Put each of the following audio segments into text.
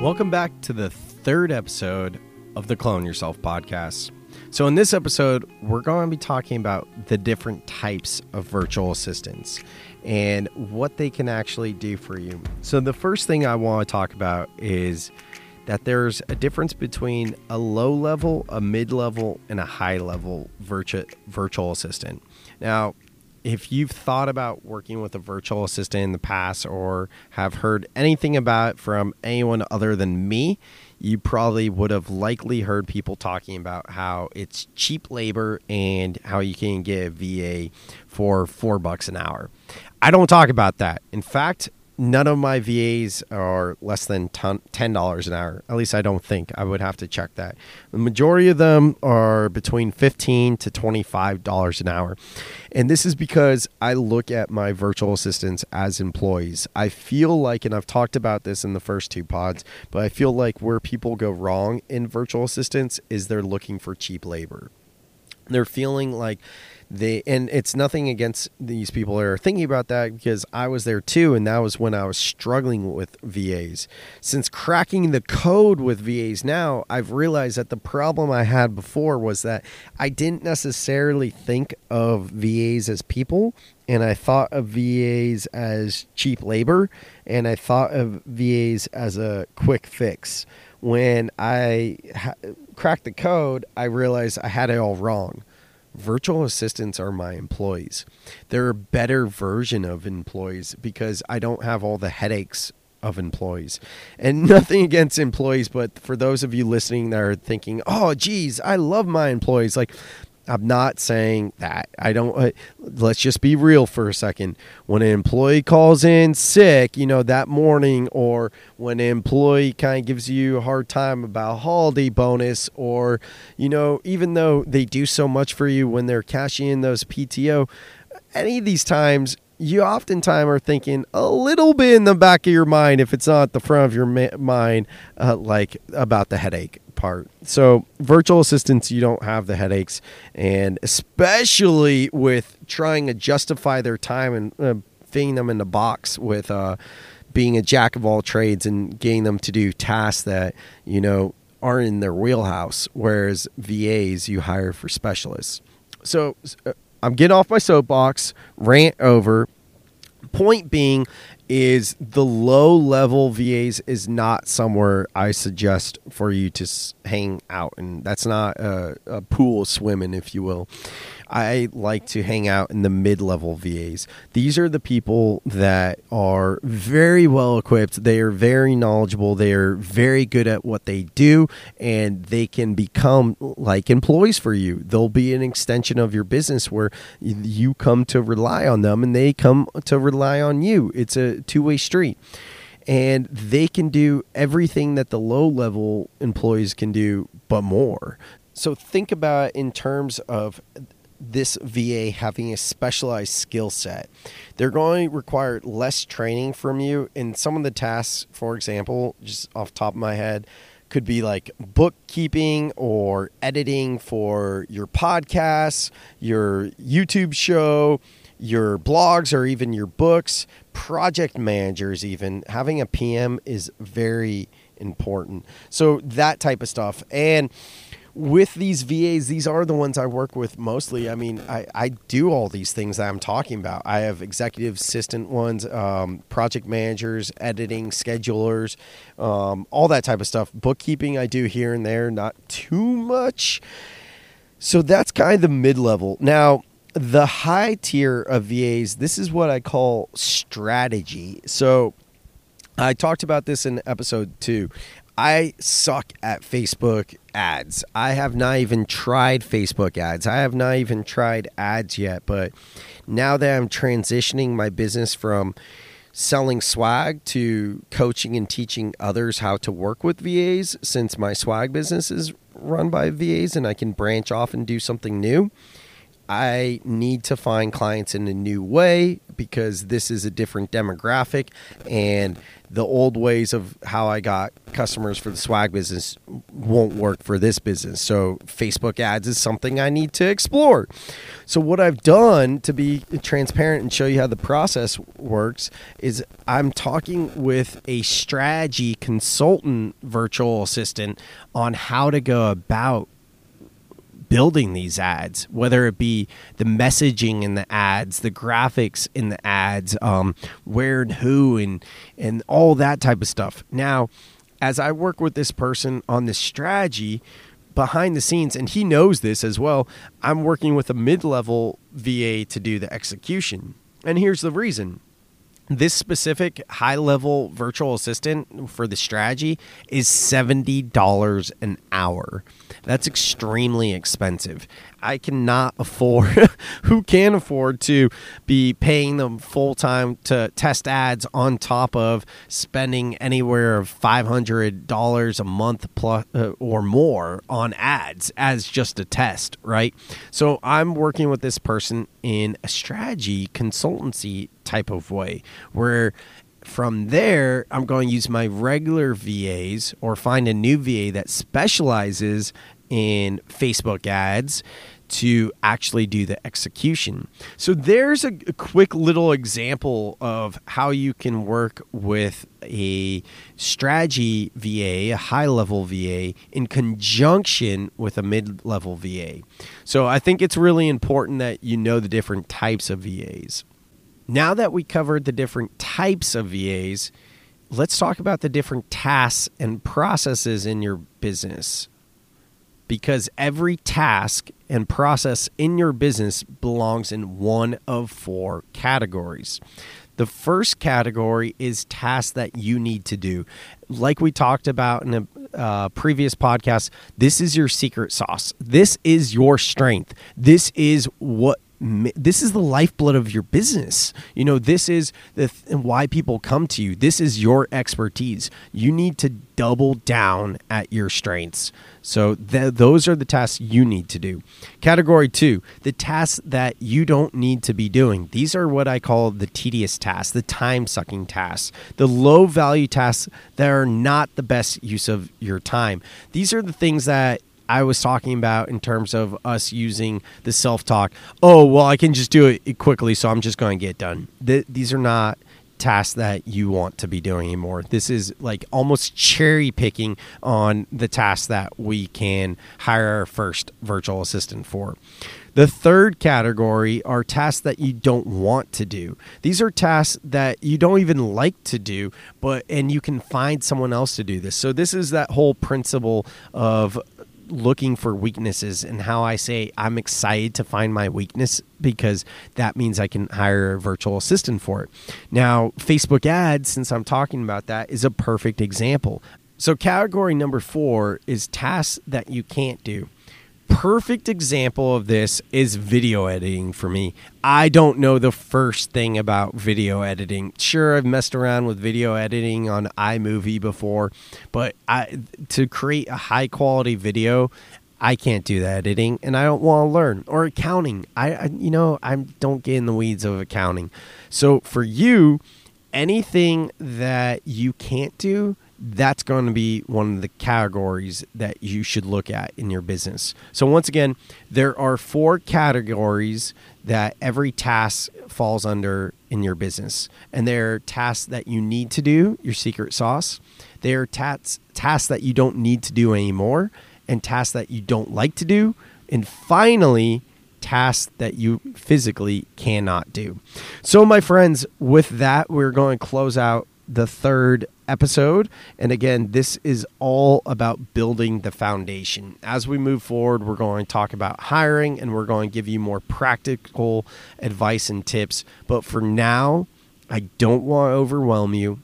Welcome back to the third episode of the Clone Yourself podcast. So, in this episode, we're going to be talking about the different types of virtual assistants and what they can actually do for you. So, the first thing I want to talk about is that there's a difference between a low level, a mid level, and a high level virtual virtual assistant. Now, if you've thought about working with a virtual assistant in the past or have heard anything about it from anyone other than me, you probably would have likely heard people talking about how it's cheap labor and how you can get a VA for four bucks an hour. I don't talk about that. In fact, none of my VAs are less than ten dollars an hour. At least I don't think. I would have to check that. The majority of them are between fifteen to twenty five dollars an hour, and this is because I look at my virtual assistants as employees. I feel like, and I've talked about this in the first two pods, but I feel like where people go wrong in virtual assistants is they're looking for cheap labor. They're feeling like they and it's nothing against these people that are thinking about that because I was there too and that was when I was struggling with VAs. Since cracking the code with VAs now, I've realized that the problem I had before was that I didn't necessarily think of VAs as people and I thought of VAs as cheap labor and I thought of VAs as a quick fix. When I cracked the code, I realized I had it all wrong virtual assistants are my employees. They're a better version of employees because I don't have all the headaches of employees. And nothing against employees, but for those of you listening that are thinking, "Oh, geez, I love my employees." Like I'm not saying that. I don't. Uh, let's just be real for a second. When an employee calls in sick, you know, that morning, or when an employee kind of gives you a hard time about holiday bonus, or, you know, even though they do so much for you when they're cashing in those PTO, any of these times, you oftentimes are thinking a little bit in the back of your mind, if it's not the front of your ma- mind, uh, like about the headache part. So, virtual assistants, you don't have the headaches, and especially with trying to justify their time and uh, fitting them in the box with uh, being a jack of all trades and getting them to do tasks that you know aren't in their wheelhouse. Whereas VAs, you hire for specialists. So, uh, I'm getting off my soapbox, rant over. Point being is the low level VAs is not somewhere I suggest for you to hang out, and that's not a, a pool swimming, if you will. I like to hang out in the mid level VAs. These are the people that are very well equipped, they are very knowledgeable, they are very good at what they do, and they can become like employees for you. They'll be an extension of your business where you come to rely on them and they come to rely on you. It's a two way street and they can do everything that the low level employees can do but more so think about in terms of this VA having a specialized skill set. They're going to require less training from you. And some of the tasks, for example, just off top of my head, could be like bookkeeping or editing for your podcasts, your YouTube show, your blogs, or even your books, project managers, even. Having a PM is very important. So, that type of stuff. And with these VAs, these are the ones I work with mostly. I mean, I, I do all these things that I'm talking about. I have executive assistant ones, um, project managers, editing, schedulers, um, all that type of stuff. Bookkeeping, I do here and there, not too much. So that's kind of the mid level. Now, the high tier of VAs, this is what I call strategy. So I talked about this in episode two. I suck at Facebook ads. I have not even tried Facebook ads. I have not even tried ads yet, but now that I'm transitioning my business from selling swag to coaching and teaching others how to work with VAs since my swag business is run by VAs and I can branch off and do something new. I need to find clients in a new way because this is a different demographic and the old ways of how I got customers for the swag business won't work for this business. So Facebook ads is something I need to explore. So what I've done to be transparent and show you how the process works is I'm talking with a strategy consultant virtual assistant on how to go about building these ads, whether it be the messaging in the ads, the graphics in the ads, um, where and who, and and all that type of stuff. Now, as I work with this person on this strategy behind the scenes, and he knows this as well, I'm working with a mid level VA to do the execution. And here's the reason this specific high level virtual assistant for the strategy is $70 an hour. That's extremely expensive. I cannot afford, who can afford to be paying them full time to test ads on top of spending anywhere of $500 a month plus, uh, or more on ads as just a test, right? So I'm working with this person in a strategy consultancy type of way where from there, I'm going to use my regular VAs or find a new VA that specializes in Facebook ads to actually do the execution. So there's a, a, quick little example of how you can work with a strategy VA, a high level VA, in conjunction with a mid level VA. So I think it's really important that you know the different types of VAs. Now that we covered the different types of VAs, let's talk about the different tasks and processes in your business. Because every task and process in your business belongs in one of four categories. The first category is tasks that you need to do. Like we talked about in a uh, previous podcast, this is your secret sauce. This is your strength. This is what this is the lifeblood of your business. You know, this is the th- why people come to you. This is your expertise. You need to double down at your strengths. So th- those are the tasks you need to do. Category 2, the tasks that you don't need to be doing. These are what I call the tedious tasks, the time-sucking tasks, the low value tasks that are not the best use of your time. These are the things that I was talking about in terms of us using the self talk. Oh, well, I can just do it quickly, so I'm just going to get done. Th- these are not tasks that you want to be doing anymore. This is like almost cherry picking on the tasks that we can hire our first virtual assistant for. The third category are tasks that you don't want to do. These are tasks that you don't even like to do, but and you can find someone else to do this. So this is that whole principle of looking for weaknesses and how I say I'm excited to find my weakness because that means I can hire a virtual assistant for it. Now, Facebook ads, since I'm talking about that, is a perfect example. So, category number four is tasks that you can't do perfect example of this is video editing for me. I don't know the first thing about video editing. Sure, I've messed around with video editing on iMovie before, but I, to create a high quality video, I can't do that editing, and I don't want to learn or accounting. I, I, you know, I don't get in the weeds of accounting. So for you, anything that you can't do, that's going to be one of the categories that you should look at in your business. So, once again, there are four categories that every task falls under in your business. And they're tasks that you need to do, your secret sauce. They're tats- tasks that you don't need to do anymore, and tasks that you don't like to do. And finally, tasks that you physically cannot do. So, my friends, with that, we're going to close out the third episode. And again, this is all about building the foundation. As we move forward, we're going to talk about hiring and we're going to give you more practical advice and tips. But for now, I don't want to overwhelm you.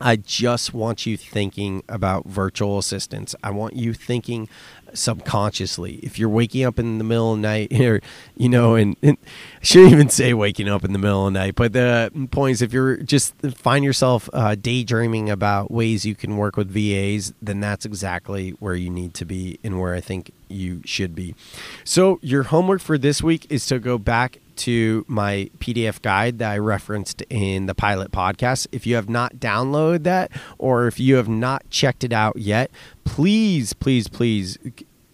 I just want you thinking about virtual assistants. I want you thinking subconsciously. If you're waking up in the middle of the night, or you know, and, and, I shouldn't even say waking up in the middle of the night, but the point is, if you're just find yourself uh, daydreaming about ways you can work with VAs, then that's exactly where you need to be and where I think you should be. So your homework for this week is to go back to my PDF guide that I referenced in the pilot podcast. If you have not downloaded that or if you have not checked it out yet, please, please, please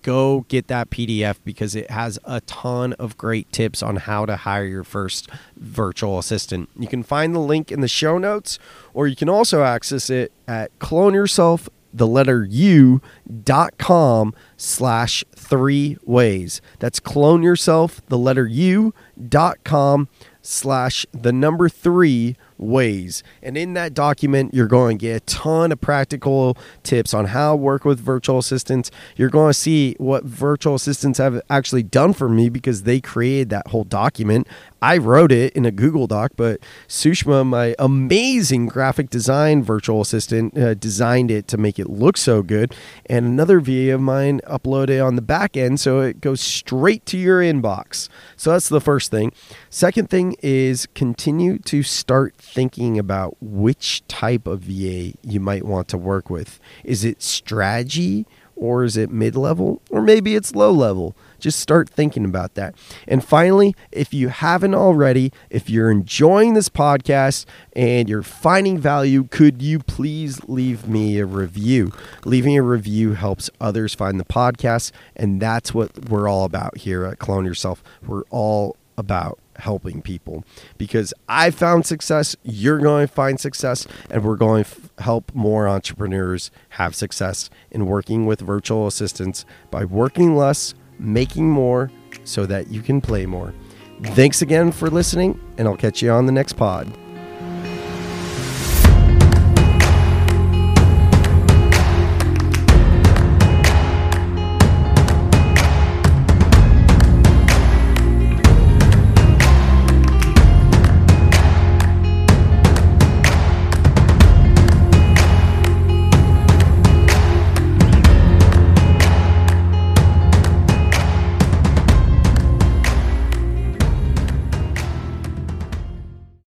go get that PDF because it has a ton of great tips on how to hire your first virtual assistant. You can find the link in the show notes, or you can also access it at clone yourself the letter u dot com slash three ways. That's clone yourself the letter u dot com slash the number three ways. And in that document, you're going to get a ton of practical tips on how to work with virtual assistants. You're going to see what virtual assistants have actually done for me because they created that whole document. I wrote it in a Google Doc, but Sushma, my amazing graphic design virtual assistant, uh, designed it to make it look so good. And another VA of mine uploaded on the back end so it goes straight to your inbox. So that's the first thing. Second thing is continue to start thinking about which type of VA you might want to work with. Is it strategy or is it mid level or maybe it's low level? Just start thinking about that. And finally, if you haven't already, if you're enjoying this podcast and you're finding value, could you please leave me a review? Leaving a review helps others find the podcast, and that's what we're all about here at Clone Yourself. We're all about helping people because I found success, you're going to find success, and we're going to f- help more entrepreneurs have success in working with virtual assistants by working less, making more so that you can play more. Thanks again for listening, and I'll catch you on the next pod.